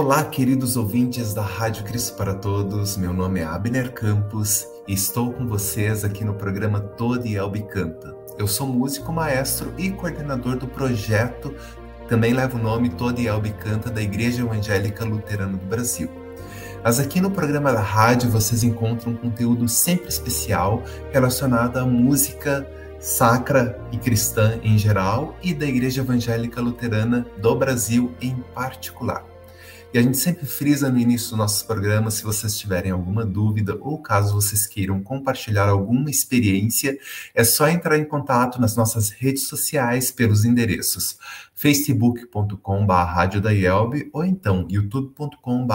Olá, queridos ouvintes da Rádio Cristo para Todos. Meu nome é Abner Campos e estou com vocês aqui no programa Todo Elbe Canta. Eu sou músico, maestro e coordenador do projeto, também leva o nome Todo Elbe Canta da Igreja Evangélica Luterana do Brasil. Mas aqui no programa da rádio vocês encontram um conteúdo sempre especial relacionado à música sacra e cristã em geral e da Igreja Evangélica Luterana do Brasil em particular. E a gente sempre frisa no início dos nossos programas, se vocês tiverem alguma dúvida ou caso vocês queiram compartilhar alguma experiência, é só entrar em contato nas nossas redes sociais pelos endereços facebook.com.br ou então youtube.com.br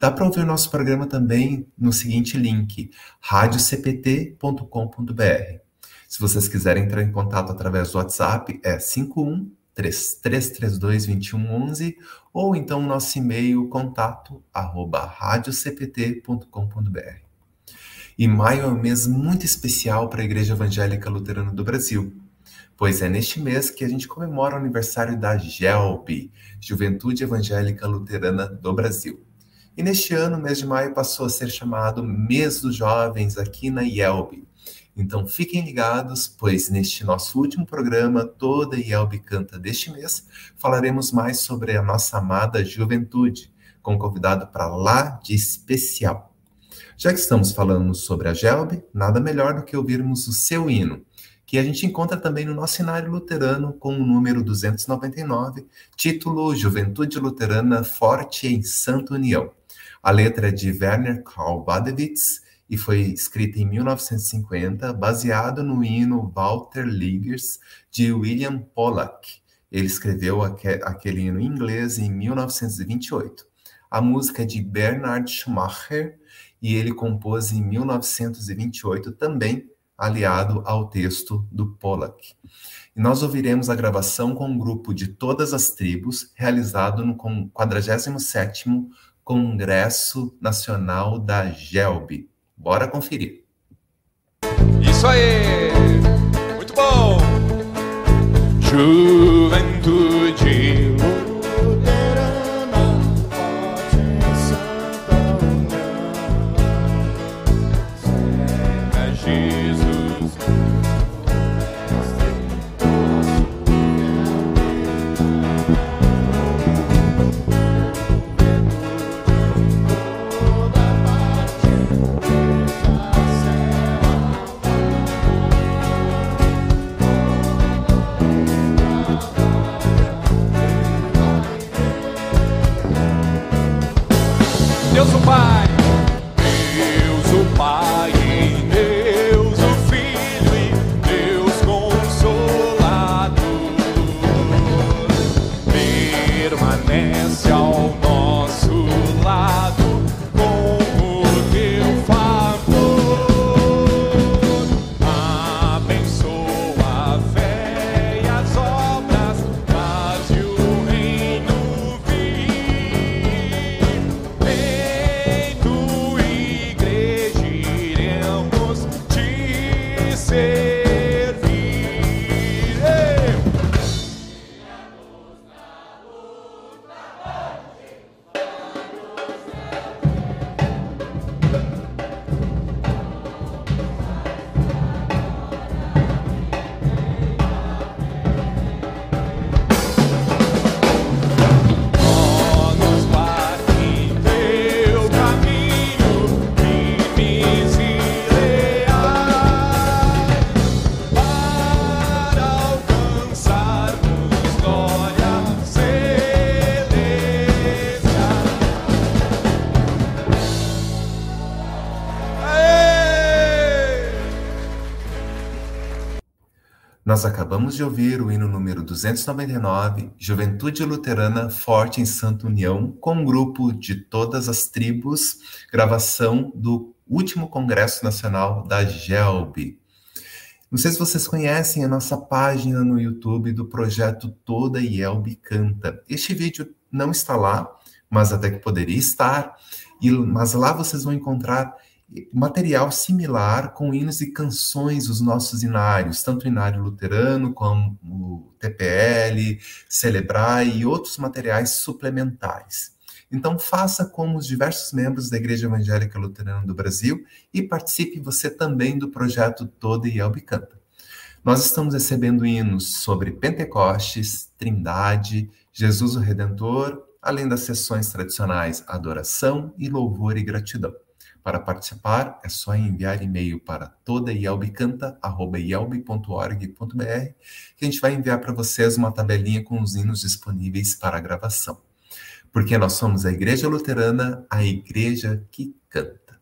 Dá para ouvir nosso programa também no seguinte link, radiocpt.com.br. Se vocês quiserem entrar em contato através do WhatsApp, é 51 3332 2111 ou então nosso e-mail contato arroba radiocpt.com.br. E maio é um mês muito especial para a Igreja Evangélica Luterana do Brasil, pois é neste mês que a gente comemora o aniversário da GELB, Juventude Evangélica Luterana do Brasil. E neste ano, o mês de maio passou a ser chamado Mês dos Jovens aqui na IELB, então fiquem ligados, pois neste nosso último programa, toda Yelb Canta deste mês, falaremos mais sobre a nossa amada juventude, com um convidado para lá de especial. Já que estamos falando sobre a Gelb, nada melhor do que ouvirmos o seu hino, que a gente encontra também no nosso cenário luterano com o número 299, título Juventude Luterana Forte em Santa União. A letra é de Werner Karl Badewitz e foi escrita em 1950, baseado no hino Walter Liggers de William Pollack. Ele escreveu aquele hino em inglês em 1928. A música é de Bernard Schumacher e ele compôs em 1928 também aliado ao texto do Pollack. E nós ouviremos a gravação com um grupo de todas as tribos, realizado no 47º Congresso Nacional da GELB, Bora conferir. Isso aí! Muito bom! Juventude Deus o Pai. Nós acabamos de ouvir o hino número 299, Juventude Luterana Forte em Santa União, com um grupo de todas as tribos, gravação do último Congresso Nacional da GELB. Não sei se vocês conhecem a nossa página no YouTube do projeto Toda IELB Canta. Este vídeo não está lá, mas até que poderia estar, e, mas lá vocês vão encontrar material similar com hinos e canções dos nossos inários, tanto o inário luterano como o TPL, Celebrai e outros materiais suplementares. Então, faça como os diversos membros da Igreja Evangélica Luterana do Brasil e participe você também do projeto Toda e Elbe Canta. Nós estamos recebendo hinos sobre Pentecostes, Trindade, Jesus o Redentor, além das sessões tradicionais Adoração e Louvor e Gratidão. Para participar, é só enviar e-mail para todaielbicanta.org.br que a gente vai enviar para vocês uma tabelinha com os hinos disponíveis para gravação. Porque nós somos a Igreja Luterana, a igreja que canta.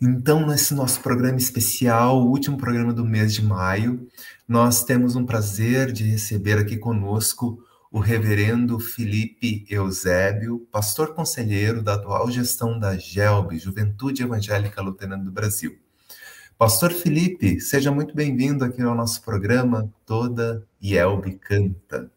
Então, nesse nosso programa especial, o último programa do mês de maio, nós temos um prazer de receber aqui conosco o reverendo Felipe Eusébio, pastor conselheiro da atual gestão da GELB, Juventude Evangélica Luterana do Brasil. Pastor Felipe, seja muito bem-vindo aqui ao nosso programa Toda Yelbe Canta.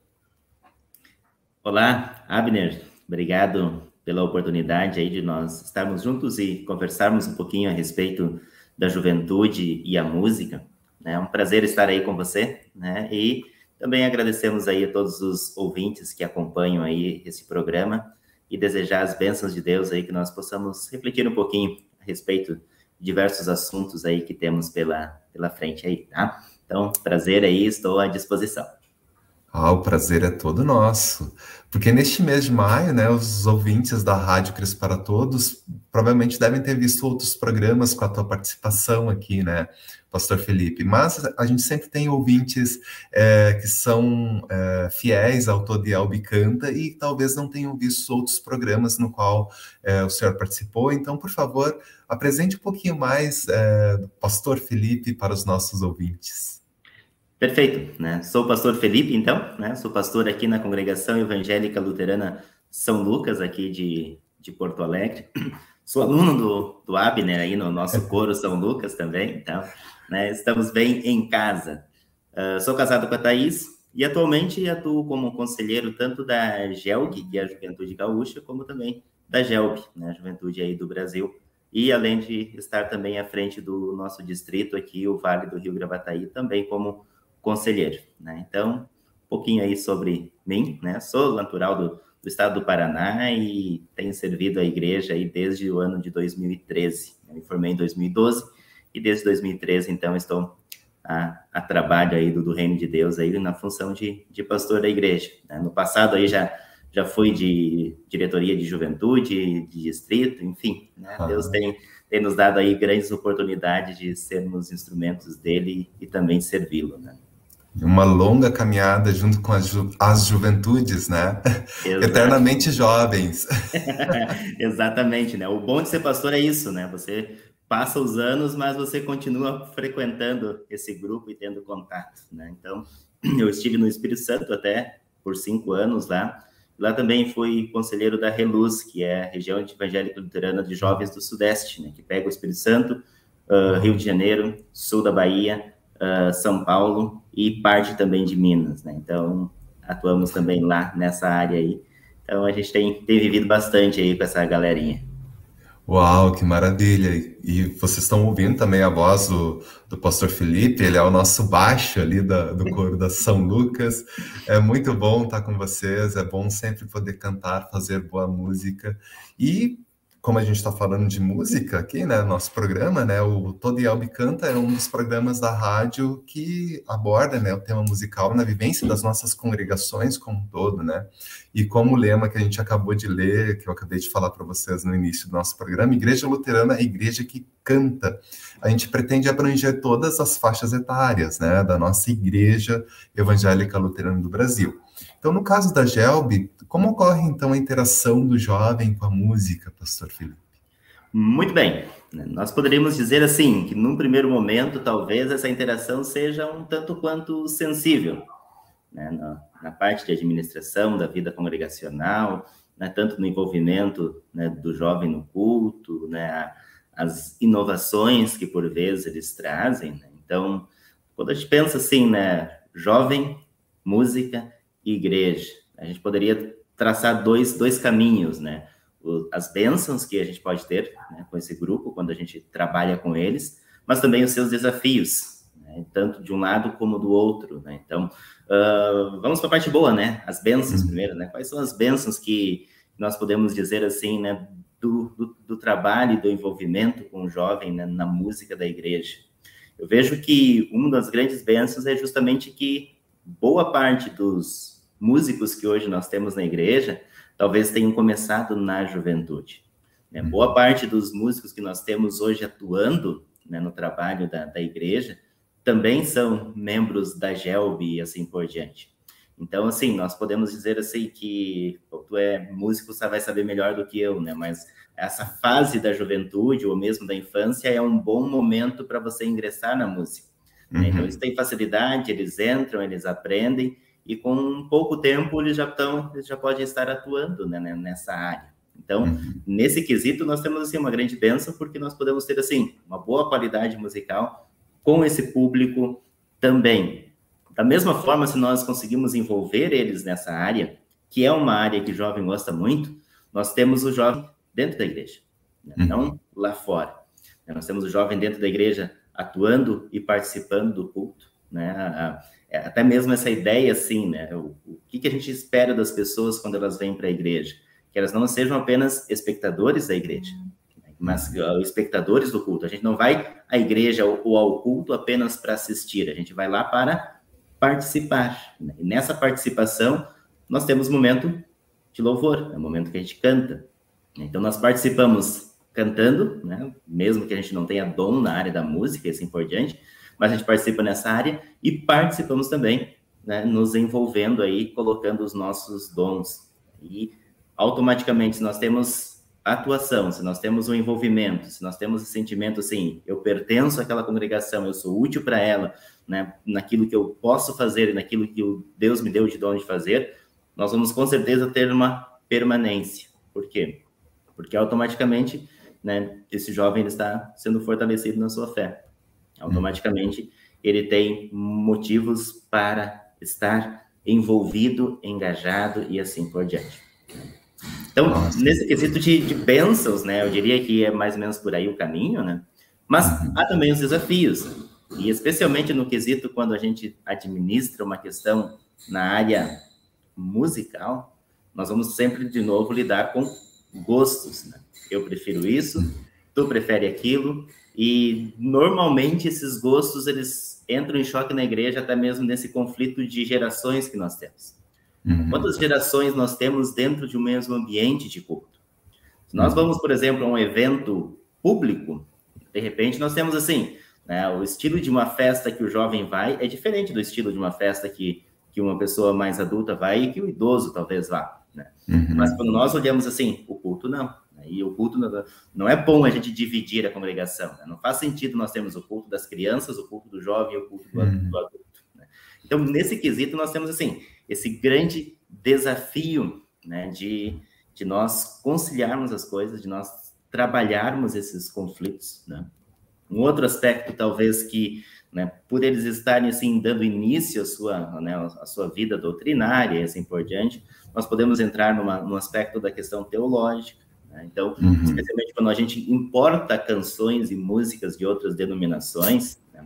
Olá, Abner. Obrigado pela oportunidade aí de nós estarmos juntos e conversarmos um pouquinho a respeito da juventude e a música. É um prazer estar aí com você, né? E também agradecemos aí a todos os ouvintes que acompanham aí esse programa e desejar as bênçãos de Deus aí que nós possamos refletir um pouquinho a respeito de diversos assuntos aí que temos pela, pela frente aí, tá? Então, prazer aí, estou à disposição. Ah, o prazer é todo nosso. Porque neste mês de maio, né, os ouvintes da Rádio Cristo para Todos provavelmente devem ter visto outros programas com a tua participação aqui, né, Pastor Felipe. Mas a gente sempre tem ouvintes é, que são é, fiéis ao Todiel Bicanta e talvez não tenham visto outros programas no qual é, o senhor participou. Então, por favor, apresente um pouquinho mais é, do Pastor Felipe para os nossos ouvintes. Perfeito, né? Sou o pastor Felipe, então, né? Sou pastor aqui na Congregação Evangélica Luterana São Lucas, aqui de, de Porto Alegre. Sou aluno do, do Abner aí no nosso coro São Lucas também, então, né? Estamos bem em casa. Uh, sou casado com a Thaís e atualmente atuo como conselheiro tanto da GELG, que é a Juventude Gaúcha, como também da GELB, né? A Juventude aí do Brasil. E além de estar também à frente do nosso distrito aqui, o Vale do Rio Gravataí, também como conselheiro, né? Então, um pouquinho aí sobre mim, né? Sou natural do, do estado do Paraná e tenho servido a igreja aí desde o ano de 2013. Eu me formei em 2012 e desde 2013, então, estou a, a trabalho aí do, do, Reino de Deus aí na função de, de pastor da igreja. Né? No passado aí já já fui de diretoria de juventude, de distrito, enfim, né? ah. Deus tem, tem nos dado aí grandes oportunidades de sermos instrumentos dele e também servi-lo, né? uma longa caminhada junto com as, ju as juventudes, né? Exato. Eternamente jovens. Exatamente, né? O bom de ser pastor é isso, né? Você passa os anos, mas você continua frequentando esse grupo e tendo contato, né? Então, eu estive no Espírito Santo até por cinco anos lá. Lá também fui conselheiro da Reluz, que é a região evangélica luterana de jovens do Sudeste, né? Que pega o Espírito Santo, uh, Rio de Janeiro, sul da Bahia, uh, São Paulo e parte também de Minas, né? Então, atuamos também lá nessa área aí. Então, a gente tem, tem vivido bastante aí com essa galerinha. Uau, que maravilha! E vocês estão ouvindo também a voz do, do pastor Felipe, ele é o nosso baixo ali da, do coro da São Lucas. É muito bom estar com vocês, é bom sempre poder cantar, fazer boa música. E como a gente está falando de música aqui, né, nosso programa, né, o Todo Yelbe Canta é um dos programas da rádio que aborda, né, o tema musical na vivência das nossas congregações como um todo, né, e como o lema que a gente acabou de ler, que eu acabei de falar para vocês no início do nosso programa, Igreja Luterana é a igreja que canta. A gente pretende abranger todas as faixas etárias, né, da nossa igreja evangélica luterana do Brasil. Então, no caso da Gelb, como ocorre então a interação do jovem com a música, pastor Felipe? Muito bem. Nós poderíamos dizer assim, que num primeiro momento, talvez essa interação seja um tanto quanto sensível, né? na, na, parte de administração da vida congregacional, né? tanto no envolvimento né, do jovem no culto, né? as inovações que por vezes eles trazem. Né? Então, quando a gente pensa assim, né, jovem, música, igreja. A gente poderia traçar dois, dois caminhos, né? as bênçãos que a gente pode ter né, com esse grupo quando a gente trabalha com eles, mas também os seus desafios, né, tanto de um lado como do outro. Né? Então, uh, vamos para a parte boa, né? As bênçãos uhum. primeiro, né? Quais são as bênçãos que nós podemos dizer assim, né? Do, do, do trabalho e do envolvimento com o jovem né, na música da igreja. Eu vejo que uma das grandes bênçãos é justamente que boa parte dos músicos que hoje nós temos na igreja talvez tenham começado na juventude. Né? Boa parte dos músicos que nós temos hoje atuando né, no trabalho da, da igreja também são membros da GELB e assim por diante. Então, assim, nós podemos dizer assim que tu é músico, você vai saber melhor do que eu, né? Mas essa fase da juventude ou mesmo da infância é um bom momento para você ingressar na música. Né? Uhum. Então, eles têm facilidade, eles entram, eles aprendem e com pouco tempo eles já estão, eles já podem estar atuando né, né, nessa área. Então, uhum. nesse quesito, nós temos assim uma grande bênção, porque nós podemos ter assim uma boa qualidade musical com esse público também. Da mesma forma, se nós conseguimos envolver eles nessa área, que é uma área que o jovem gosta muito, nós temos o jovem dentro da igreja, né? uhum. não lá fora. Nós temos o jovem dentro da igreja atuando e participando do culto, né? É, até mesmo essa ideia assim, né? O, o que, que a gente espera das pessoas quando elas vêm para a igreja? Que elas não sejam apenas espectadores da igreja, mas uh, espectadores do culto. A gente não vai à igreja ou ao culto apenas para assistir, a gente vai lá para participar. Né? E nessa participação, nós temos momento de louvor, é o momento que a gente canta. Então, nós participamos cantando, né? mesmo que a gente não tenha dom na área da música e assim por diante, mas a gente participa nessa área e participamos também, né, nos envolvendo aí, colocando os nossos dons. E automaticamente, se nós temos atuação, se nós temos o um envolvimento, se nós temos o sentimento assim, eu pertenço àquela congregação, eu sou útil para ela, né, naquilo que eu posso fazer e naquilo que Deus me deu de dom de fazer, nós vamos com certeza ter uma permanência. Por quê? Porque automaticamente, né, esse jovem está sendo fortalecido na sua fé. Automaticamente, ele tem motivos para estar envolvido, engajado e assim por diante. Então, Nossa. nesse quesito de, de bênçãos, né, eu diria que é mais ou menos por aí o caminho, né? Mas uhum. há também os desafios, e especialmente no quesito quando a gente administra uma questão na área musical, nós vamos sempre de novo lidar com gostos, né? Eu prefiro isso, tu prefere aquilo, e normalmente esses gostos eles entram em choque na igreja até mesmo nesse conflito de gerações que nós temos. Uhum. Quantas gerações nós temos dentro de um mesmo ambiente de culto? Se nós vamos, por exemplo, a um evento público, de repente nós temos assim, né, o estilo de uma festa que o jovem vai é diferente do estilo de uma festa que, que uma pessoa mais adulta vai e que o idoso talvez vá. Né? Uhum. Mas quando nós olhamos assim, o culto não. E o culto não é bom a gente dividir a congregação. Né? Não faz sentido nós termos o culto das crianças, o culto do jovem e o culto do, uhum. adulto. Né? Então, nesse quesito, nós temos assim esse grande desafio né, de, de nós conciliarmos as coisas, de nós trabalharmos esses conflitos. Né? Um outro aspecto, talvez, que né, por eles estarem assim dando início à sua, né, à sua vida doutrinária e assim por diante, nós podemos entrar numa, num aspecto da questão teológica, né? Então, uhum. especialmente quando a gente importa canções e músicas de outras denominações, né?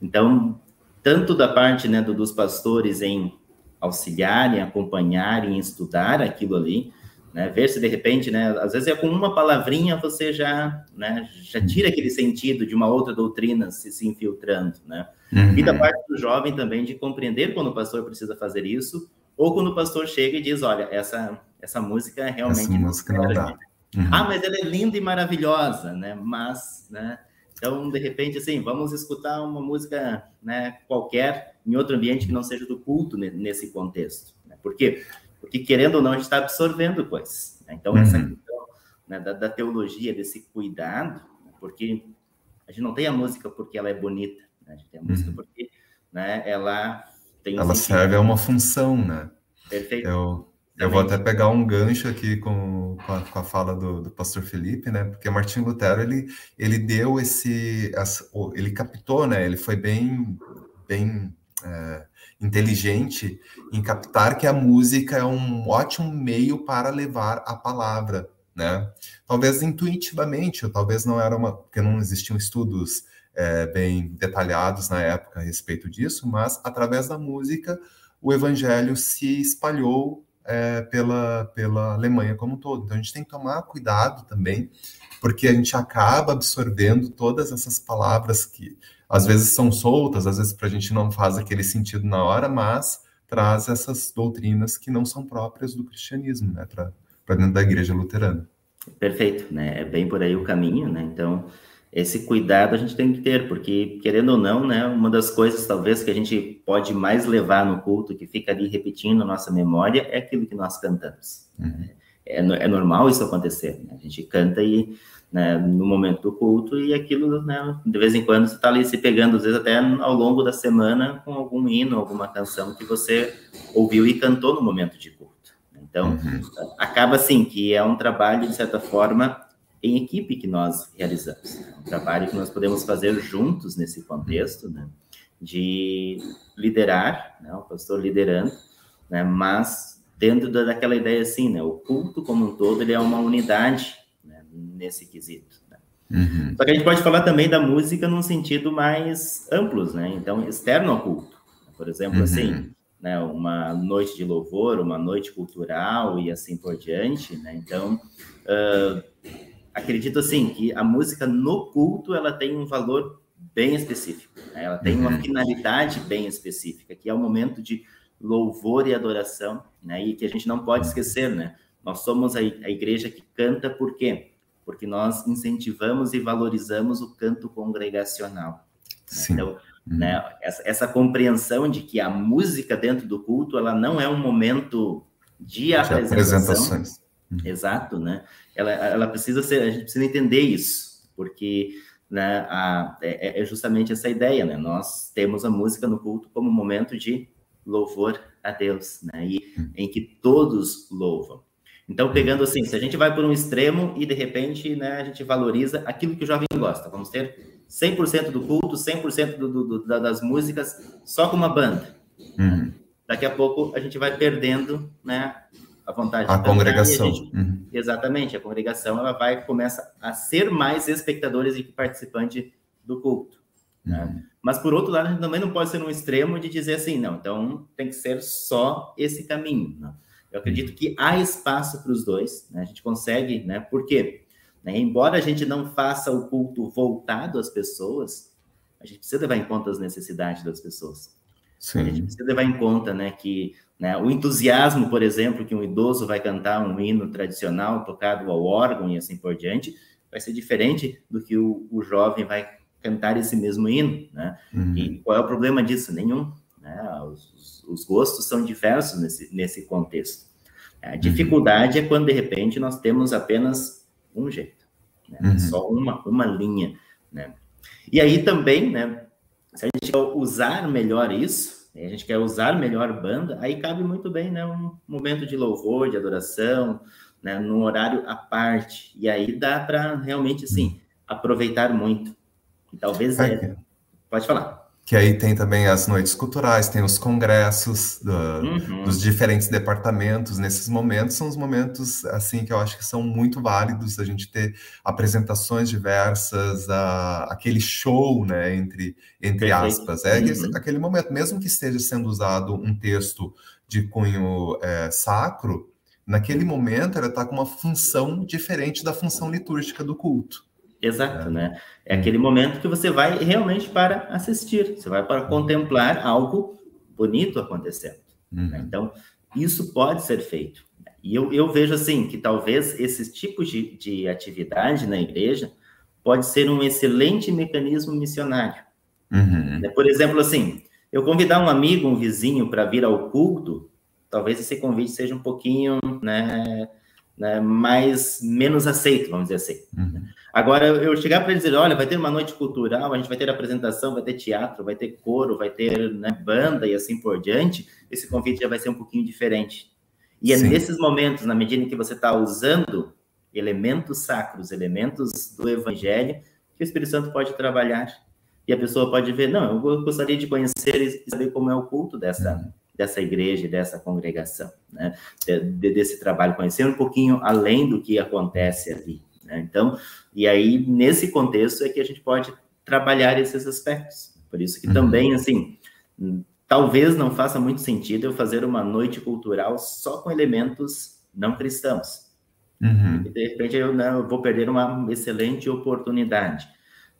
então, tanto da parte né, do, dos pastores em auxiliarem, acompanharem, estudar aquilo ali, né, ver se de repente, né, às vezes é com uma palavrinha você já, né, já tira aquele sentido de uma outra doutrina se, se infiltrando, né? Uhum. E da parte do jovem também de compreender quando o pastor precisa fazer isso, ou quando o pastor chega e diz, olha, essa essa música é realmente essa música não dá. Uhum. Ah, mas ela é linda e maravilhosa, né? Mas, né? Então, de repente, assim, vamos escutar uma música, né, qualquer em outro ambiente que não seja do culto nesse contexto. Né? Por quê? Porque, querendo ou não, a gente está absorvendo coisas. Né? Então, uhum. essa questão né, da, da, teologia, desse cuidado, né? porque a gente não tem a música porque ela é bonita, né? a gente tem a música uhum. porque né, ela tem Ela sentido. serve a uma função, né? Perfeito. Eu, eu vou até pegar um gancho aqui com, com, a, com a fala do, do, pastor Felipe, né? Porque Martin Lutero, ele, ele deu esse... Ele captou, né? Ele foi bem, bem é, inteligente em captar que a música é um ótimo meio para levar a palavra, né? Talvez intuitivamente, ou talvez não era uma, porque não existiam estudos é, bem detalhados na época a respeito disso, mas através da música o evangelho se espalhou é, pela, pela Alemanha como um todo. Então a gente tem que tomar cuidado também, porque a gente acaba absorvendo todas essas palavras que às vezes são soltas, às vezes para a gente não faz aquele sentido na hora, mas traz essas doutrinas que não são próprias do cristianismo, né, para dentro da igreja luterana. Perfeito, né? É bem por aí o caminho, né? Então, esse cuidado a gente tem que ter, porque, querendo ou não, né, uma das coisas, talvez, que a gente pode mais levar no culto, que fica ali repetindo nossa memória, é aquilo que nós cantamos. Uhum. É, é, normal isso acontecer, né? A gente canta e, né, no momento do culto, e aquilo, né, de vez em quando, você está ali se pegando, às vezes até ao longo da semana, com algum hino, alguma canção que você ouviu e cantou no momento de culto. Então, uhum. acaba assim, que é um trabalho, de certa forma, em equipe que nós realizamos. É um trabalho que nós podemos fazer juntos nesse contexto, né? De liderar, né? O pastor liderando, né? Mas dentro daquela ideia assim, né? O culto como um todo, ele é uma unidade né? nesse quesito. Né? Uhum. Só que a gente pode falar também da música num sentido mais amplo, né? Então, externo ao culto. Por exemplo, uhum. assim, né? Uma noite de louvor, uma noite cultural e assim por diante, né? Então, uh, acredito assim que a música no culto ela tem um valor bem específico. Né? Ela tem uma uhum. finalidade bem específica, que é o momento de louvor e adoração, né? E que a gente não pode esquecer, né? Nós somos a, a igreja que canta por quê? Porque nós incentivamos e valorizamos o canto congregacional. Né? Então, uhum. né, essa, essa, compreensão de que a música dentro do culto, ela não é um momento de, de apresentação. Apresentações. Uhum. Exato, né? ela, ela precisa ser, a gente precisa entender isso, porque né, a, é, é, é, justamente essa ideia, né? Nós temos a música no culto como um momento de louvor a Deus, né? E, em que todos louvam. Então, pegando assim, se a gente vai por um extremo e de repente né, a gente valoriza aquilo que o jovem gosta, vamos ter 100% do culto, 100% do, do, do, das músicas só com uma banda. Uhum. Daqui a pouco a gente vai perdendo né, a vontade a congregação. A gente, uhum. Exatamente, a congregação ela vai começa a ser mais espectadores e participante do culto. Né? Uhum. Mas por outro lado, a gente também não pode ser um extremo de dizer assim, não, então tem que ser só esse caminho. Não. Eu acredito que há espaço para os dois, né? a gente consegue, né? Por quê? Né? Embora a gente não faça o culto voltado às pessoas, a gente precisa levar em conta as necessidades das pessoas. Sim. A gente precisa levar em conta, né, que né, o entusiasmo, por exemplo, que um idoso vai cantar um hino tradicional tocado ao órgão e assim por diante, vai ser diferente do que o, o jovem vai cantar esse mesmo hino, né? Uhum. E qual é o problema disso? Nenhum. Né? Os, os gostos são diversos nesse, nesse contexto. A uhum. dificuldade uhum. é quando, de repente, nós temos apenas um jeito, né? uhum. só uma, uma linha, né? E aí também, né, se a gente usar melhor isso, a gente quer usar melhor banda, aí cabe muito bem, né, um momento de louvor, de adoração, né, num horário à parte. E aí dá para realmente, assim, aproveitar muito. E talvez é. Pode falar que aí tem também as noites culturais, tem os congressos do, uhum. dos diferentes departamentos. Nesses momentos são os momentos assim que eu acho que são muito válidos a gente ter apresentações diversas, a, aquele show, né, entre entre aspas, é uhum. aquele momento, mesmo que esteja sendo usado um texto de cunho é, sacro, naquele momento ela está com uma função diferente da função litúrgica do culto. Exato, é. né? É aquele momento que você vai realmente para assistir, você vai para contemplar algo bonito acontecendo. Né? Uhum. Né? Então, isso pode ser feito. E eu, eu vejo assim que talvez esses tipos de, de atividade na igreja pode ser um excelente mecanismo missionário. Uhum. Né? Por exemplo, assim, eu convidar um amigo, um vizinho para vir ao culto, talvez esse convite seja um pouquinho, né, né, mais menos aceito, vamos dizer assim. Uhum. Agora, eu chegar para dizer, olha, vai ter uma noite cultural, a gente vai ter apresentação, vai ter teatro, vai ter coro, vai ter né, banda e assim por diante, esse convite já vai ser um pouquinho diferente. E é Sim. nesses momentos, na medida em que você está usando elementos sacros, elementos do evangelho, que o Espírito Santo pode trabalhar. E a pessoa pode ver, não, eu gostaria de conhecer e saber como é o culto dessa, dessa igreja, dessa congregação, né? De, desse trabalho, conhecer um pouquinho além do que acontece ali. Né? Então, e aí nesse contexto é que a gente pode trabalhar esses aspectos. Por isso que uhum. também, assim, talvez não faça muito sentido eu fazer uma noite cultural só com elementos não cristãos. Uhum. De repente eu, né, eu vou perder uma excelente oportunidade.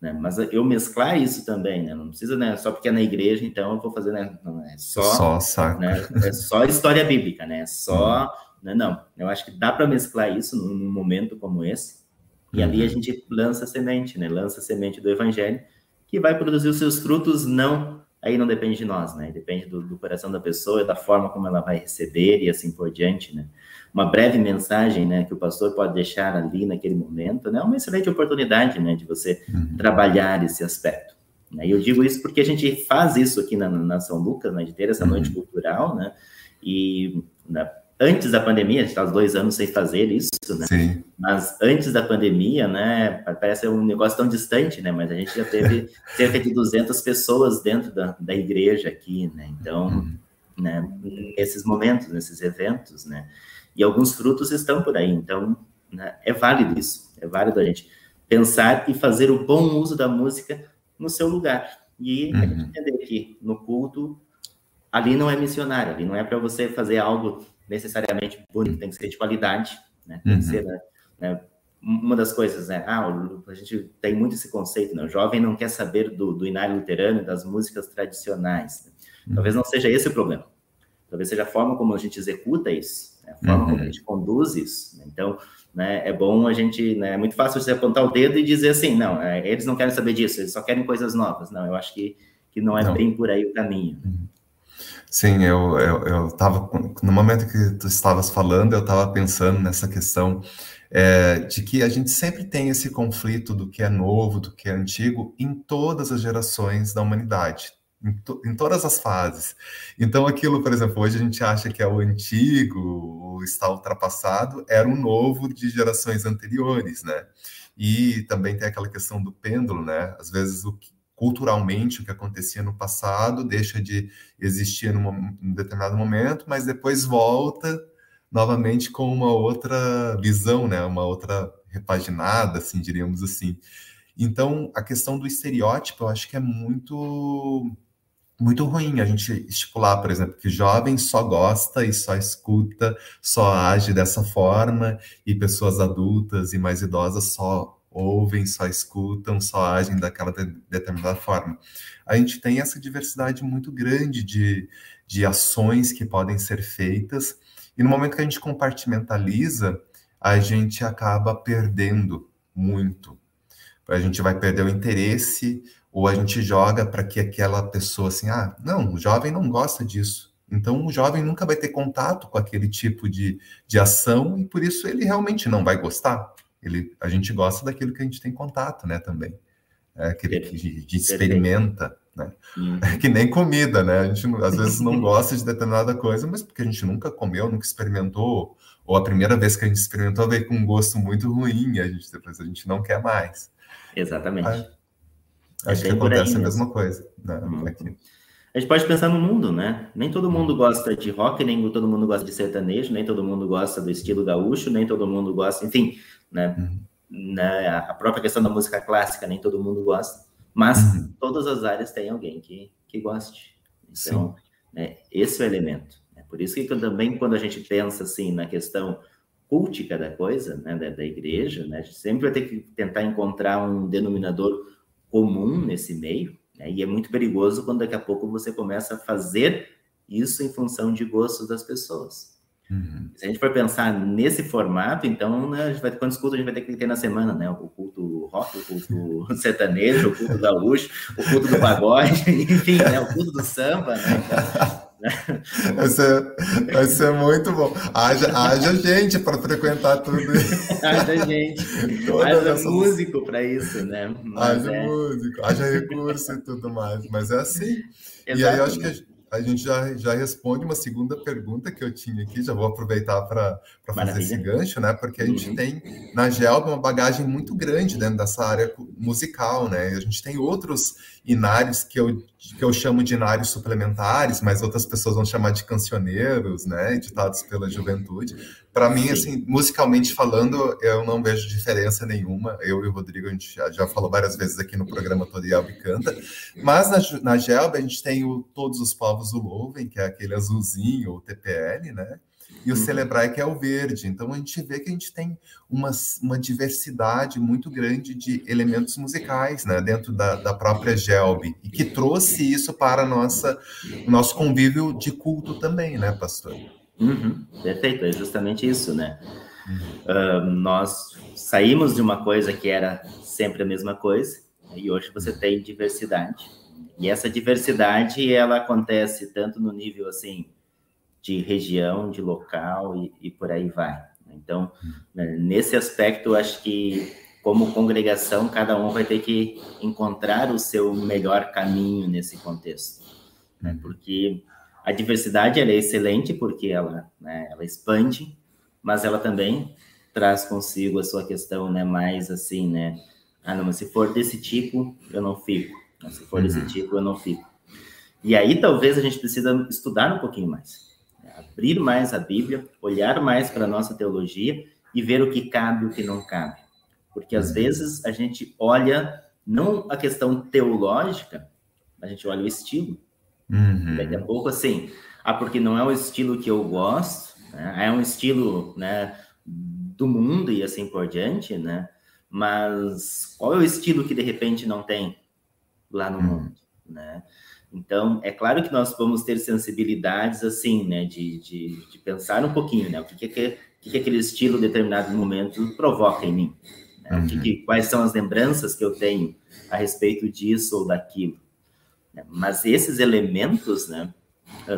Né? Mas eu mesclar isso também, né? Não precisa, né? Só porque é na igreja, então eu vou fazer, né? Não é só, só saco. Né? É só história bíblica, né? Só, uhum. né? não. Eu acho que dá para mesclar isso num, num, momento como esse. E uhum. ali a gente lança semente, né? Lança semente do evangelho que vai produzir os seus frutos. Não, aí não depende de nós, né? Depende do, do coração da pessoa, da forma como ela vai receber e assim por diante, né? uma breve mensagem, né, que o pastor pode deixar ali naquele momento, né, é uma excelente oportunidade, né, de você uhum. trabalhar esse aspecto. E eu digo isso porque a gente faz isso aqui na, na São Lucas, né, de ter essa noite uhum. cultural, né, e né, antes da pandemia, a gente está dois anos sem fazer isso, né, Sim. mas antes da pandemia, né, parece um negócio tão distante, né, mas a gente já teve cerca de 200 pessoas dentro da, da igreja aqui, né, então, uhum. né, nesses momentos, nesses eventos, né, e alguns frutos estão por aí. Então, né, é válido isso. É válido a gente pensar e fazer o bom uso da música no seu lugar. E uhum. a gente entender que no culto, ali não é missionário, ali não é para você fazer algo necessariamente bonito, tem que ser de qualidade, né? Tem uhum. que ser, né, né, uma das coisas, né? Ah, a gente tem muito esse conceito, né? O jovem não quer saber do, do inário luterano, das músicas tradicionais. Né? Uhum. Talvez não seja esse o problema. Talvez seja a forma como a gente executa isso né? a forma uhum. como a gente conduz isso. Né? Então, né, é bom a gente, né, é muito fácil você apontar o dedo e dizer assim, não, é, eles não querem saber disso, eles só querem coisas novas. Não, eu acho que, que não é não. bem por aí o caminho. Uhum. Sim, eu, eu, eu tava, no momento que tu estavas falando, eu estava pensando nessa questão é, de que a gente sempre tem esse conflito do que é novo, do que é antigo, em todas as gerações da humanidade em, to, em, todas as fases. Então, aquilo, por exemplo, hoje a gente acha que é o antigo, ou está ultrapassado, era o novo de gerações anteriores, né? E também tem aquela questão do pêndulo, né? Às vezes, o que, culturalmente, o que acontecia no passado deixa de existir num, num determinado momento, mas depois volta novamente com uma outra visão, né? Uma outra repaginada, assim, diríamos assim. Então, a questão do estereótipo, eu acho que é muito muito ruim a gente estipular, por exemplo, que jovem só gosta e só escuta, só age dessa forma, e pessoas adultas e mais idosas só ouvem, só escutam, só agem daquela de, determinada forma. A gente tem essa diversidade muito grande de, de ações que podem ser feitas, e no momento que a gente compartimentaliza, a gente acaba perdendo muito. A gente vai perder o interesse, ou a gente joga para que aquela pessoa assim, ah, não, o jovem não gosta disso. Então o jovem nunca vai ter contato com aquele tipo de, de ação e por isso ele realmente não vai gostar. Ele, a gente gosta daquilo que a gente tem contato, né, também. É aquele que a gente experimenta, né? É que nem comida, né? A gente às vezes não gosta de determinada coisa, mas porque a gente nunca comeu, nunca experimentou, ou a primeira vez que a gente experimentou veio com um gosto muito ruim, e a gente depois a gente não quer mais. Exatamente. Aí, Acho que acontece a mesma coisa. Né, uhum. A gente pode pensar no mundo, né? Nem todo mundo gosta de rock, nem todo mundo gosta de sertanejo, nem todo mundo gosta do estilo gaúcho, nem todo mundo gosta, enfim, né? Uhum. né? A própria questão da música clássica, nem todo mundo gosta, mas uhum. todas as áreas têm alguém que, que goste. Então, né, esse é o elemento. É por isso que também, quando a gente pensa assim na questão cultica da coisa, né, da, da igreja, né, a gente sempre vai ter que tentar encontrar um denominador comum nesse meio, né? e é muito perigoso quando daqui a pouco você começa a fazer isso em função de gostos das pessoas. Uhum. Se a gente for pensar nesse formato, então, né, a gente vai, quantos cultos a gente vai ter que ter na semana, né? O culto rock, o culto sertanejo, o culto gaúcho, o culto do pagode, enfim, né? O culto do samba, né? Então, Vai ser, vai ser muito bom. Haja, haja gente para frequentar tudo isso. haja gente. haja essas... músico para isso, né? Mas haja é... músico, haja recurso e tudo mais. Mas é assim. Exatamente. E aí eu acho que a gente já, já responde uma segunda pergunta que eu tinha aqui, já vou aproveitar para fazer esse gancho, né? Porque a gente uhum. tem na GELB uma bagagem muito grande dentro dessa área musical, né? A gente tem outros inários que eu, que eu chamo de inários suplementares, mas outras pessoas vão chamar de cancioneiros, né? Editados pela juventude. Para mim, assim, musicalmente falando, eu não vejo diferença nenhuma. Eu e o Rodrigo, a gente já, já falou várias vezes aqui no programa Todo Yelb Canta. Mas na, na Gelb, a gente tem o Todos os Povos o Louvem, que é aquele azulzinho, o TPL, né? E o uhum. Que é o verde. Então a gente vê que a gente tem uma, uma diversidade muito grande de elementos musicais né, dentro da, da própria Gelb, e que trouxe isso para nossa, o nosso convívio de culto também, né, pastor? Uhum. Perfeito, é justamente isso, né? Uhum. Uh, nós saímos de uma coisa que era sempre a mesma coisa, e hoje você tem diversidade. E essa diversidade, ela acontece tanto no nível, assim, de região, de local e, e por aí vai. Então, né, nesse aspecto, acho que como congregação, cada um vai ter que encontrar o seu melhor caminho nesse contexto, né? porque a diversidade é excelente porque ela, né, ela expande, mas ela também traz consigo a sua questão, né, mais assim, né, ah, não, mas se for desse tipo, eu não fico, se for uhum. desse tipo, eu não fico. E aí talvez a gente precisa estudar um pouquinho mais abrir mais a Bíblia, olhar mais para a nossa teologia e ver o que cabe e o que não cabe. Porque às vezes a gente olha não a questão teológica, a gente olha o estilo. Uhum. Daqui a pouco, assim, ah, porque não é o estilo que eu gosto, né? é um estilo né, do mundo e assim por diante, né? Mas qual é o estilo que de repente não tem lá no uhum. mundo, né? Então, é claro que nós vamos ter sensibilidades assim, né, de, de, de pensar um pouquinho, né, o que, que, que, que, que aquele estilo em determinado momento provoca em mim, né? uhum. que, que, quais são as lembranças que eu tenho a respeito disso ou daquilo. Né? Mas esses elementos, né,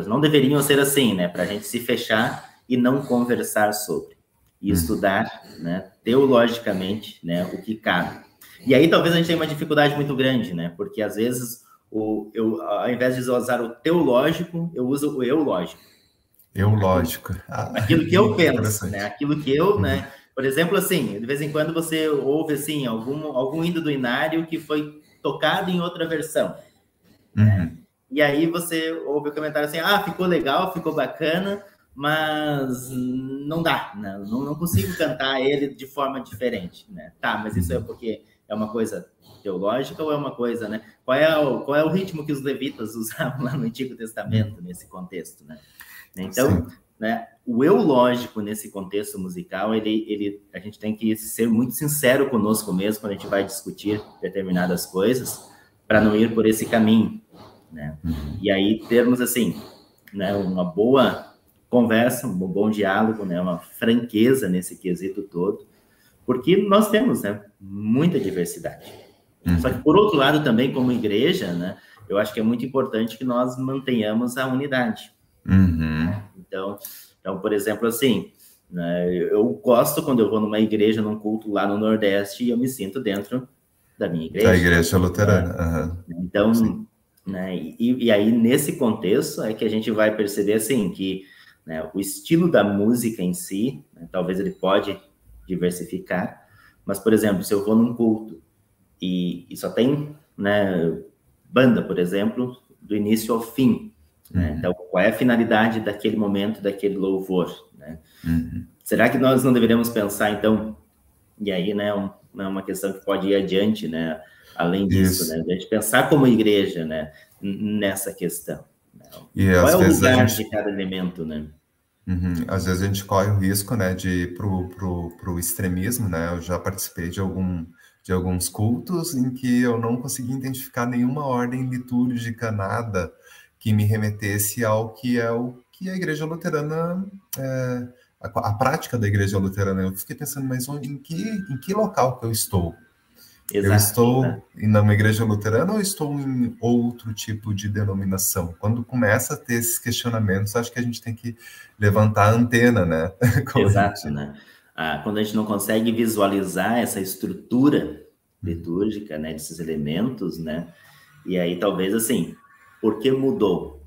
não deveriam ser assim, né, para a gente se fechar e não conversar sobre e uhum. estudar, né, teologicamente, né, o que cabe. E aí talvez a gente tenha uma dificuldade muito grande, né, porque às vezes o, eu, ao invés de usar o teológico, eu uso o eulógico. Eulógico. Ah, aquilo que eu penso, né? Aquilo que eu, né? Uhum. Por exemplo, assim, de vez em quando você ouve assim algum algum hino do inário que foi tocado em outra versão. Né? Uhum. E aí você ouve o comentário assim: "Ah, ficou legal, ficou bacana, mas não dá, né? não, não consigo cantar ele de forma diferente, né? Tá, mas isso é uhum. porque é uma coisa teológica ou é uma coisa, né? Qual é o, qual é o ritmo que os levitas usavam lá no Antigo Testamento nesse contexto, né? Então, né, o eu lógico nesse contexto musical, ele, ele, a gente tem que ser muito sincero conosco mesmo quando a gente vai discutir determinadas coisas, para não ir por esse caminho, né? Uhum. E aí termos assim, né, uma boa conversa, um bom diálogo, né, uma franqueza nesse quesito todo, porque nós temos, né, muita diversidade. Uhum. Só que, por outro lado, também, como igreja, né, eu acho que é muito importante que nós mantenhamos a unidade. Uhum. Então, então, por exemplo, assim, né, eu gosto quando eu vou numa igreja, num culto lá no Nordeste, e eu me sinto dentro da minha igreja. Da igreja luterana. Uhum. Então, né, e, e, aí, nesse contexto, é que a gente vai perceber, assim, que né, o estilo da música em si, né, talvez ele pode diversificar, mas, por exemplo, se eu vou num culto e, e só tem né, banda, por exemplo, do início ao fim. Né? Uhum. Então, qual é a finalidade daquele momento, daquele louvor? Né? Uhum. Será que nós não deveríamos pensar, então, e aí, né, um, é uma questão que pode ir adiante, né, além disso, Isso. né, a gente pensar como igreja, né, nessa questão. Né? Qual é o lugar gente... de cada elemento, né? Uhum. Às vezes a gente corre o risco, né, de ir pro, pro, pro extremismo, né, eu já participei de algum de alguns cultos em que eu não consegui identificar nenhuma ordem litúrgica, nada que me remetesse ao que é o que a igreja luterana, é, a, a, prática da igreja luterana. Eu fiquei pensando, mas onde, em, que, em que local que eu estou? Exato, eu estou né? numa igreja luterana ou estou em outro tipo de denominação? Quando começa a ter esses questionamentos, acho que a gente tem que levantar a antena, né? Exato, gente... né? ah, quando a gente não consegue visualizar essa estrutura litúrgica, né, desses elementos, né, e aí talvez assim, por que mudou?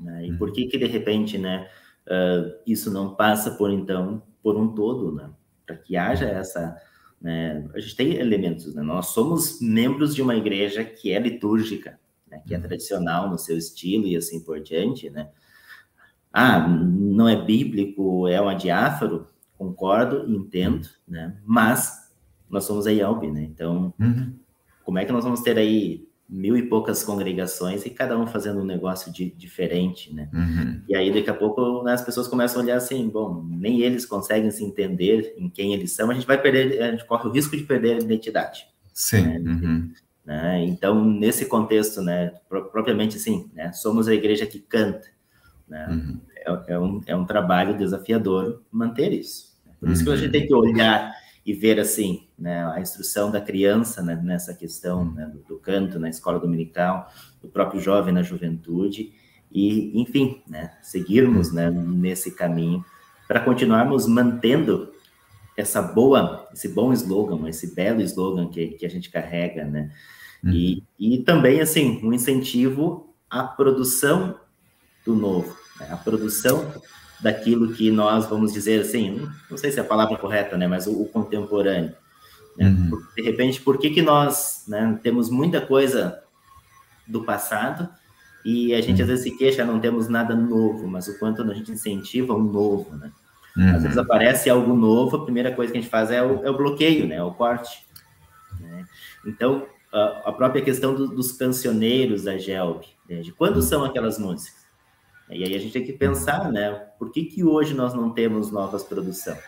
Né? E por que que de repente, né, uh, isso não passa por então por um todo, né? Para que haja essa, né? A gente tem elementos, né? Nós somos membros de uma igreja que é litúrgica, né? que é tradicional no seu estilo e assim por diante, né? Ah, não é bíblico, é um adiáfaro, concordo, entendo, né? Mas nós somos a IELB, né? Então, uhum. como é que nós vamos ter aí mil e poucas congregações e cada um fazendo um negócio de, diferente, né? Uhum. E aí, daqui a pouco, né, as pessoas começam a olhar assim, bom, nem eles conseguem se entender em quem eles são, a gente vai perder, a gente corre o risco de perder a identidade. Sim. Né? Uhum. Né? Então, nesse contexto, né, propriamente assim, né, somos a igreja que canta, né? Uhum. É, é, um, é um trabalho desafiador manter isso. Por isso que a gente tem que olhar e ver assim né, a instrução da criança né, nessa questão né, do, do, canto na escola dominical, do próprio jovem na juventude e, enfim, né, seguirmos né, nesse caminho para continuarmos mantendo essa boa, esse bom slogan, esse belo slogan que, que a gente carrega, né? Uhum. E, e também, assim, um incentivo à produção do novo, né? a produção daquilo que nós vamos dizer assim, não sei se é a palavra correta, né, mas o, o contemporâneo. Né? Uhum. De repente, por que, que nós né, temos muita coisa do passado e a gente uhum. às vezes se queixa, não temos nada novo, mas o quanto a gente incentiva o novo, né? Uhum. Às vezes aparece algo novo, a primeira coisa que a gente faz é o, é o bloqueio, né? O corte. Né? Então, a, a, própria questão do, dos cancioneiros da GELB, né? de quando uhum. são aquelas músicas? E aí a gente tem que pensar, né? Por que, que hoje nós não temos novas produções?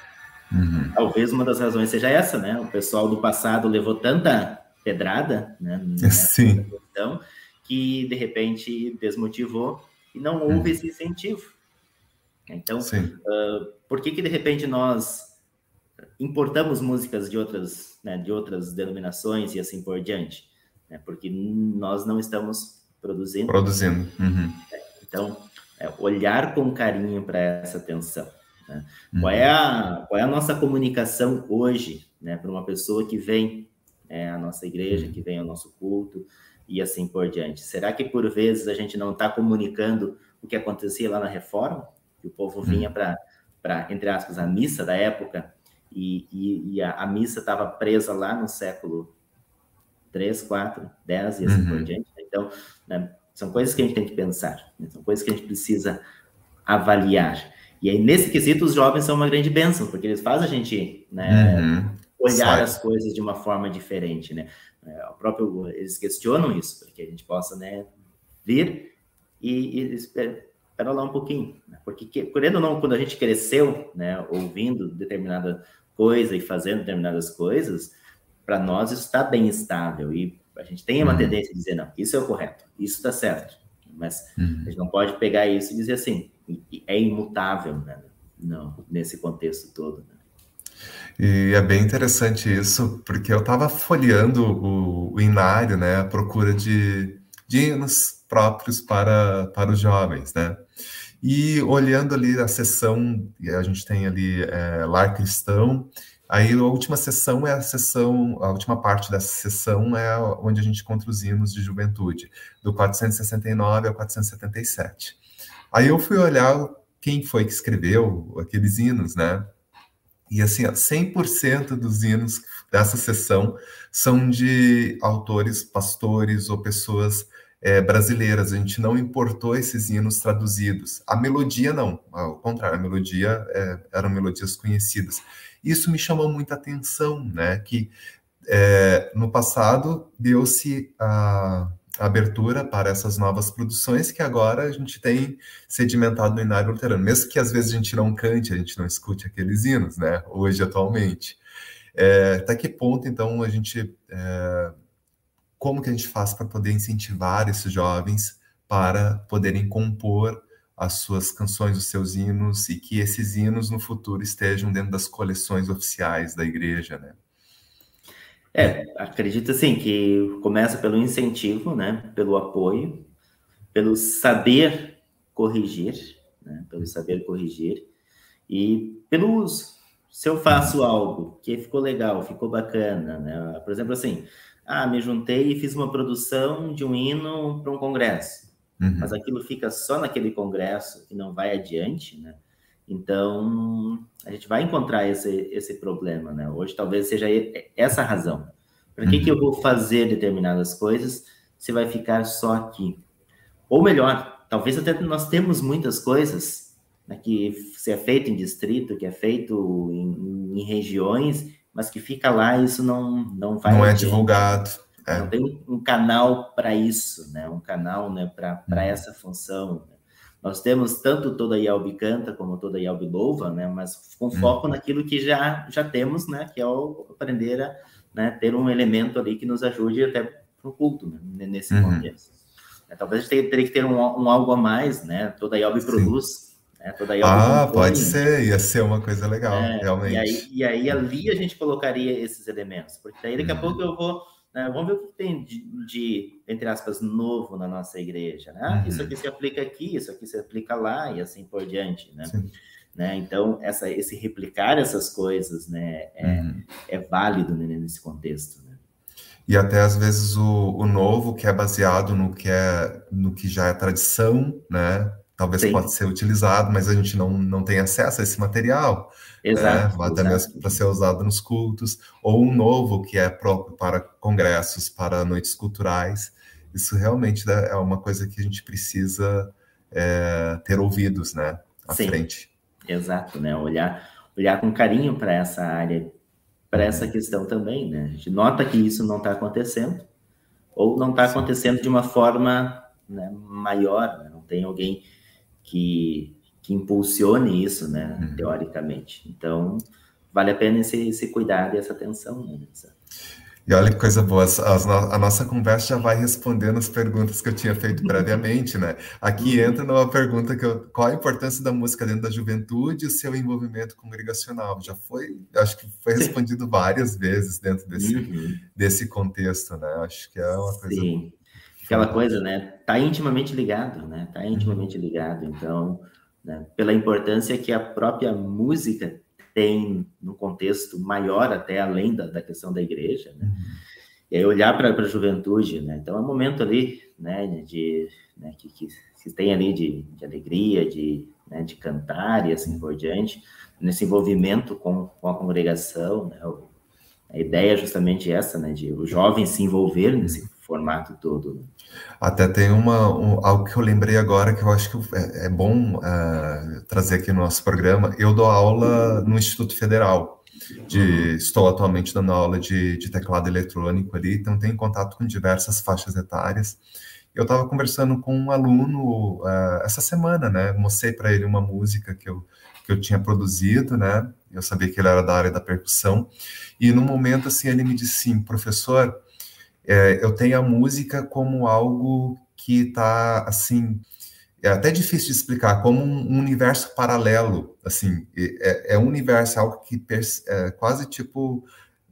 Uhum. Talvez uma das razões seja essa, né? O pessoal do passado levou tanta pedrada, né? Sim. Questão, que de repente desmotivou e não houve uhum. esse incentivo. Então, uh, por que que de repente nós importamos músicas de outras, né, de outras denominações e assim por diante? Né? Porque nós não estamos produzindo. Produzindo. Uhum. Então, é olhar com carinho para essa atenção. Né? Uhum. Qual, é a, qual é a nossa comunicação hoje né, para uma pessoa que vem é, à nossa igreja, que vem ao nosso culto e assim por diante? Será que por vezes a gente não está comunicando o que acontecia lá na reforma? Que o povo vinha para, entre aspas, a missa da época e, e, e a, a, missa estava presa lá no século 3, 4, 10 e assim uhum. por diante. Então, né, são coisas que a gente tem que pensar, né? são coisas que a gente precisa avaliar. E aí, nesse quesito, os jovens são uma grande bênção, porque eles fazem a gente né, uhum. olhar Sai. as coisas de uma forma diferente, né? É, o próprio, eles questionam isso, para que a gente possa né, vir e, e espera lá um pouquinho. Né? Porque, querendo ou não, quando a gente cresceu, né, ouvindo determinada coisa e fazendo determinadas coisas, para nós isso está bem estável. E a gente tem uma uhum. tendência de dizer, não, isso é o correto, isso está certo. Mas uhum. a gente não pode pegar isso e dizer assim, é imutável, né? Não, nesse contexto todo. Né? E é bem interessante isso, porque eu estava folheando o, o, Inário, né, à procura de, de hinos próprios para, para os jovens, né? E olhando ali a sessão, a gente tem ali é, Lar Cristão, Aí a última sessão é a sessão, a última parte dessa sessão é onde a gente encontra os hinos de juventude, do 469 ao 477. Aí eu fui olhar quem foi que escreveu aqueles hinos, né? E assim, 100% dos hinos dessa sessão são de autores, pastores ou pessoas é, brasileiras. A gente não importou esses hinos traduzidos. A melodia não, ao contrário, a melodia é, eram melodias conhecidas. Isso me chamou muita atenção, né? Que é, no passado deu-se a, a, abertura para essas novas produções que agora a gente tem sedimentado no inário luterano, mesmo que às vezes a gente não cante, a gente não escute aqueles hinos, né? Hoje, atualmente. É, até que ponto, então, a gente. É, como que a gente faz para poder incentivar esses jovens para poderem compor as suas canções, os seus hinos, e que esses hinos no futuro estejam dentro das coleções oficiais da igreja, né? É, acredito assim que começa pelo incentivo, né? Pelo apoio, pelo saber corrigir, né? Pelo saber corrigir e pelo uso. Se eu faço algo que ficou legal, ficou bacana, né? Por exemplo, assim, ah, me juntei e fiz uma produção de um hino para um congresso. Uhum. mas aquilo fica só naquele congresso e não vai adiante, né? Então, a gente vai encontrar esse, esse problema, né? Hoje talvez seja essa a razão. Para que, uhum. que eu vou fazer determinadas coisas se vai ficar só aqui? Ou melhor, talvez até nós temos muitas coisas né, que se é feito em distrito, que é feito em, em regiões, mas que fica lá isso não, não vai... Não é divulgado. É. Não tem um canal para isso, né? Um canal né, para uhum. essa função. Né? Nós temos tanto toda a Yelb canta como toda a Yelb louva, né? Mas com foco hum. naquilo que já, já temos, né? Que é o aprender a né, ter um elemento ali que nos ajude até para o culto, né? Nesse uhum. contexto. É, talvez a gente teria que ter um, um, algo a mais, né? Toda a Yelb produz. Né? Toda a ah, pode ser, ia ser uma coisa legal, é, realmente. E aí, e aí ali a gente colocaria esses elementos, porque daí daqui a uhum. pouco eu vou né? Vamos ver o que tem de, de, entre aspas, novo na nossa igreja. Né? Uhum. Isso aqui se aplica aqui, isso aqui se aplica lá e assim por diante. Né? Né? Então, essa, esse replicar essas coisas né, é, uhum. é válido né, nesse contexto. Né? E até às vezes o, o, novo que é baseado no que é no que já é tradição, né? Talvez Sim. pode ser utilizado, mas a gente não, não tem acesso a esse material. Exato. Né? Até exato. mesmo para ser usado nos cultos, ou um novo que é próprio para congressos, para noites culturais. Isso realmente né, é uma coisa que a gente precisa é, ter ouvidos, né? À Sim. frente. Exato, né? Olhar, olhar com carinho para essa área, para uhum. essa questão também, né? A gente nota que isso não está acontecendo, ou não está acontecendo de uma forma né, maior, né? não tem alguém que que impulsione isso, né, uhum. teoricamente. Então, vale a pena esse, esse cuidado e essa atenção. Né, E olha que coisa boa, a, nossa conversa já vai respondendo as perguntas que eu tinha feito previamente, né? Aqui uhum. entra numa pergunta que eu, qual a importância da música dentro da juventude e o seu envolvimento congregacional? Já foi, acho que foi respondido várias vezes dentro desse, uhum. desse contexto, né? Acho que é uma coisa... Sim, aquela coisa, né? Tá intimamente ligado, né? Tá intimamente ligado, então né? pela importância que a própria música tem no contexto maior, até além da, da questão da igreja, né? Uhum. E aí olhar para a juventude, né? Então é um momento ali, né, de, né, que, que, que tem ali de, de alegria, de, né, de cantar e assim por diante, nesse envolvimento com, com a congregação, né? A ideia é justamente essa, né, de o jovem se envolver nesse formato todo. Né? Até tem uma, um, algo que eu lembrei agora que eu acho que é, é bom uh, trazer aqui no nosso programa. Eu dou aula no Instituto Federal. De, uhum. estou atualmente dando aula de, de teclado eletrônico ali, então tenho contato com diversas faixas etárias. Eu estava conversando com um aluno uh, essa semana, né? Mostrei para ele uma música que eu, que eu tinha produzido, né? Eu sabia que ele era da área da percussão. E no momento, assim, ele me disse sim, professor, é, eu tenho a música como algo que está assim é até difícil de explicar como um universo paralelo assim é, é um universo algo que é, quase tipo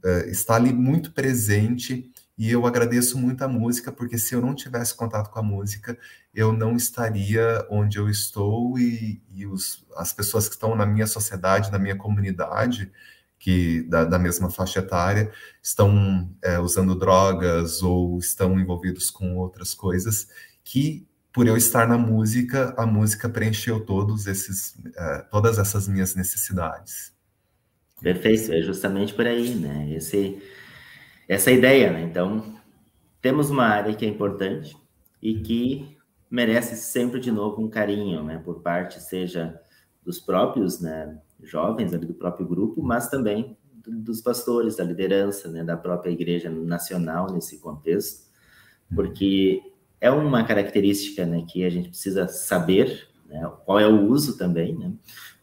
é, está ali muito presente e eu agradeço muito a música porque se eu não tivesse contato com a música eu não estaria onde eu estou e, e os, as pessoas que estão na minha sociedade na minha comunidade que da, da mesma faixa etária estão é, usando drogas ou estão envolvidos com outras coisas que por eu estar na música a música preencheu todos esses é, todas essas minhas necessidades. Perfeito é justamente por aí né? Esse essa ideia né? Então temos uma área que é importante e que merece sempre de novo um carinho né? Por parte seja dos próprios né jovens ali do próprio grupo, mas também dos pastores, da liderança, né, da própria igreja nacional nesse contexto, porque é uma característica, né, que a gente precisa saber, né, qual é o uso também, né,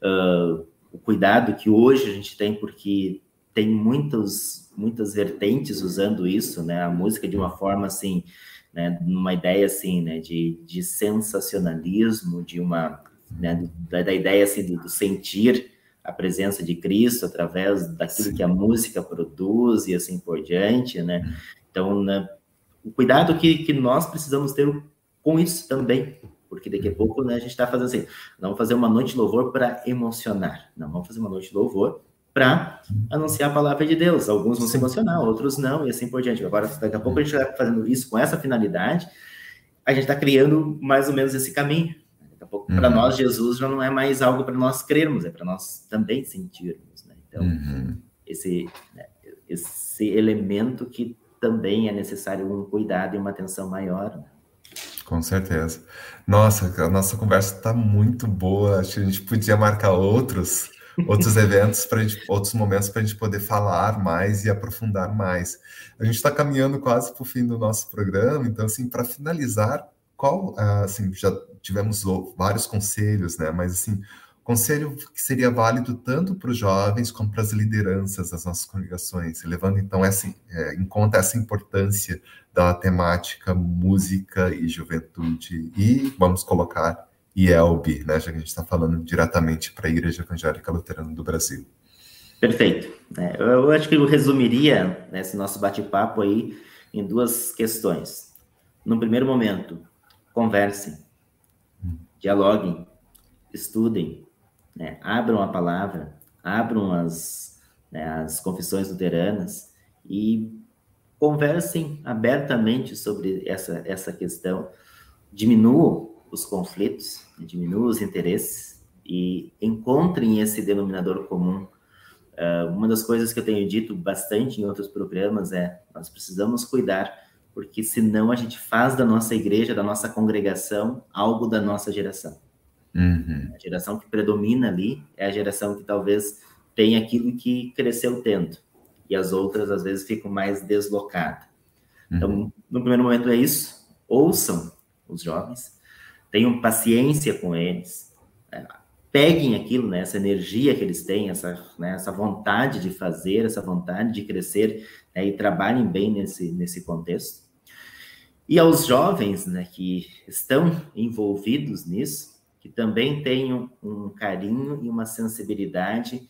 uh, o cuidado que hoje a gente tem, porque tem muitos, muitas vertentes usando isso, né, a música de uma forma assim, né, numa ideia assim, né, de, de sensacionalismo, de uma, né, da, da ideia assim do, do sentir a presença de Cristo através daquilo Sim. que a música produz e assim por diante, né? Uhum. Então, né, o cuidado que, que nós precisamos ter com isso também, porque daqui a uhum. pouco né, a gente está fazendo assim, não vamos fazer uma noite de louvor para emocionar, não, vamos fazer uma noite de louvor para anunciar a palavra de Deus. Alguns vão se emocionar, outros não, e assim por diante. Agora, daqui a pouco a gente está fazendo isso com essa finalidade, a gente está criando mais ou menos esse caminho. Pouco, uhum. para nós, Jesus já não é mais algo para nós crermos, é para nós também sentirmos. Né? Então, uhum. esse, né, esse elemento que também é necessário um cuidado e uma atenção maior. Né? Com certeza. Nossa, a nossa conversa está muito boa. Acho que a gente podia marcar outros outros eventos para outros momentos para a gente poder falar mais e aprofundar mais. A gente está caminhando quase para o fim do nosso programa, então assim para finalizar, qual assim já tivemos vários conselhos, né? Mas assim conselho que seria válido tanto para os jovens como para as lideranças das nossas congregações, levando então essa, é, em conta essa importância da temática música e juventude e vamos colocar IELB, né, já que a gente está falando diretamente para a Igreja Evangélica Luterana do Brasil. Perfeito. É, eu acho que eu resumiria né, esse nosso bate-papo aí em duas questões. No primeiro momento, conversem. Dialoguem, estudem, né, abram a palavra, abram as, né, as confissões luteranas e conversem abertamente sobre essa, essa questão, diminuam os conflitos, diminuam os interesses e encontrem esse denominador comum. Uh, uma das coisas que eu tenho dito bastante em outros programas é nós precisamos cuidar, porque senão a gente faz da nossa igreja, da nossa congregação, algo da nossa geração. Uhum. A geração que predomina ali é a geração que talvez tem aquilo que cresceu tendo, e as outras às vezes ficam mais deslocadas. Então, uhum. Então, no primeiro momento é isso, ouçam os jovens, tenham paciência com eles, né? peguem aquilo, né, essa energia que eles têm, essa, né, essa vontade de fazer, essa vontade de crescer, né, e trabalhem bem nesse, nesse contexto. E aos jovens né, que estão envolvidos nisso, que também tenham um carinho e uma sensibilidade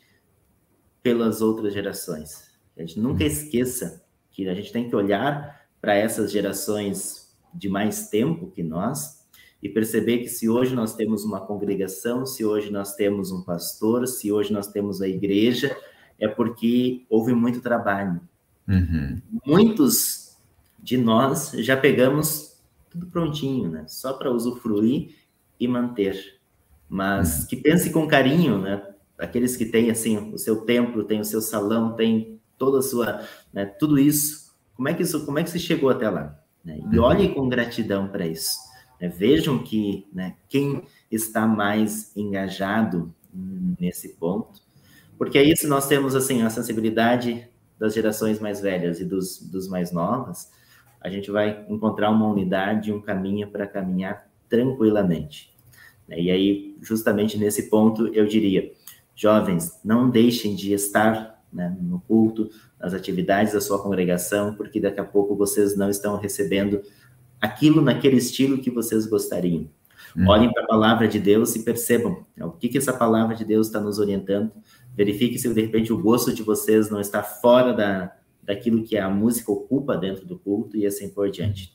pelas outras gerações. A gente nunca esqueça que a gente tem que olhar para essas gerações de mais tempo que nós e perceber que se hoje nós temos uma congregação, se hoje nós temos um pastor, se hoje nós temos a igreja, é porque houve muito trabalho. Uhum. Muitos de nós já pegamos tudo prontinho, né? Só para usufruir e manter. Mas uhum. que pense com carinho, né? Aqueles que têm assim o seu templo, tem o seu salão, tem toda a sua, né, tudo isso. Como é que isso, como é que se chegou até lá? Né? E uhum. olhe com gratidão para isso. Né? Vejam que né, quem está mais engajado nesse ponto, porque é isso nós temos assim a sensibilidade das gerações mais velhas e dos, dos mais novas, a gente vai encontrar uma unidade, um caminho para caminhar tranquilamente. Né? E aí, justamente nesse ponto, eu diria, jovens, não deixem de estar né, no culto, nas atividades da sua congregação, porque daqui a pouco vocês não estão recebendo aquilo naquele estilo que vocês gostariam. Hum. Olhem para a palavra de Deus e percebam né, o que, que essa palavra de Deus está nos orientando. Verifique se de repente o gosto de vocês não está fora da, daquilo que a música ocupa dentro do culto e assim por diante.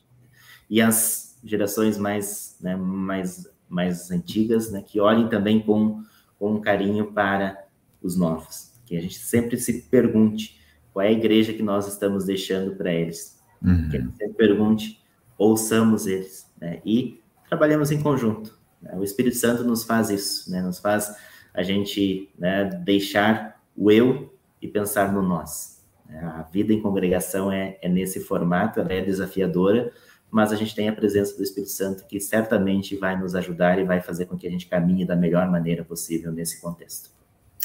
E as gerações mais, né, mais, mais antigas, né, que olhem também com, com um carinho para os novos. Que a gente sempre se pergunte qual é a igreja que nós estamos deixando para eles. Uhum. Que a gente sempre pergunte ouçamos eles, né? E trabalhamos em conjunto. Né? O Espírito Santo nos faz isso, né? Nos faz a gente né, deixar o eu e pensar no nós. A vida em congregação é, é nesse formato, ela é desafiadora, mas a gente tem a presença do Espírito Santo que certamente vai nos ajudar e vai fazer com que a gente caminhe da melhor maneira possível nesse contexto.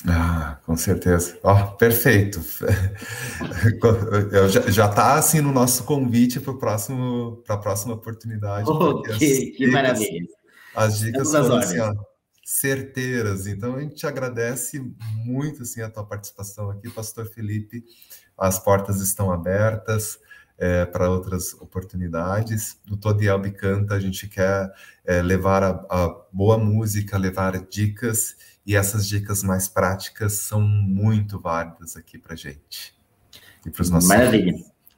Ah, com certeza. Ó, oh, perfeito. já está assim no nosso convite para próximo para a próxima oportunidade. Oh, que, dicas, que maravilha. As dicas foram assim, ó, certeiras. Então a gente te agradece muito assim a tua participação aqui, Pastor Felipe. As portas estão abertas. É, para outras oportunidades. No Todo Elbe Canta, a gente quer é, levar a, a boa música, levar dicas e essas dicas mais práticas são muito válidas aqui para gente e para os nossos. Maravilha.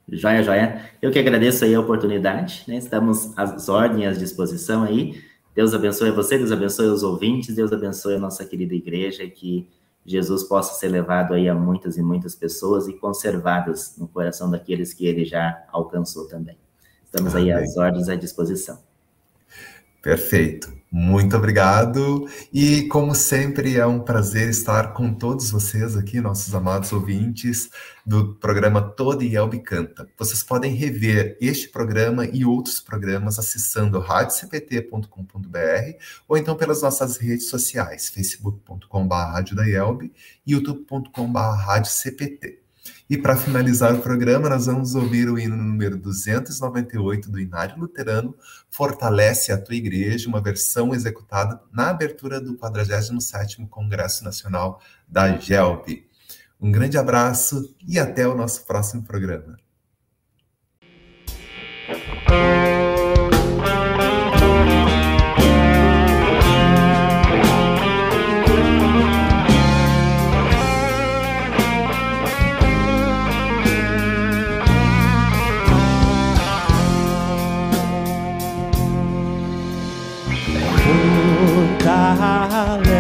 Joia, joia. Eu que agradeço aí a oportunidade, né? Estamos às ordens, à disposição aí. Deus abençoe você, Deus abençoe os ouvintes, Deus abençoe a nossa querida igreja, que Jesus possa ser levado aí a muitas e muitas pessoas e conservadas no coração daqueles que ele já alcançou também. Estamos Amém. aí às ordens à disposição. Perfeito. Muito obrigado. E, como sempre, é um prazer estar com todos vocês aqui, nossos amados ouvintes do programa Toda Yelb Canta. Vocês podem rever este programa e outros programas acessando radiocpt.com.br ou então pelas nossas redes sociais, facebook.com.br e youtube.com.br. E para finalizar o programa, nós vamos ouvir o hino número 298 do Inário Luterano, Fortalece a Tua Igreja, uma versão executada na abertura do 47º Congresso Nacional da GELB. Um grande abraço e até o nosso próximo programa. hallelujah.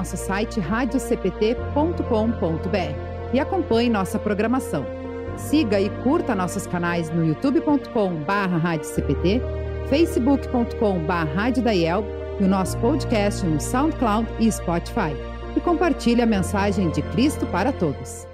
Nosso site radiocpt.com.br e acompanhe nossa programação. Siga e curta nossos canais no youtube.com.br, facebook.com.br e o nosso podcast no SoundCloud e Spotify. E compartilhe a mensagem de Cristo para todos.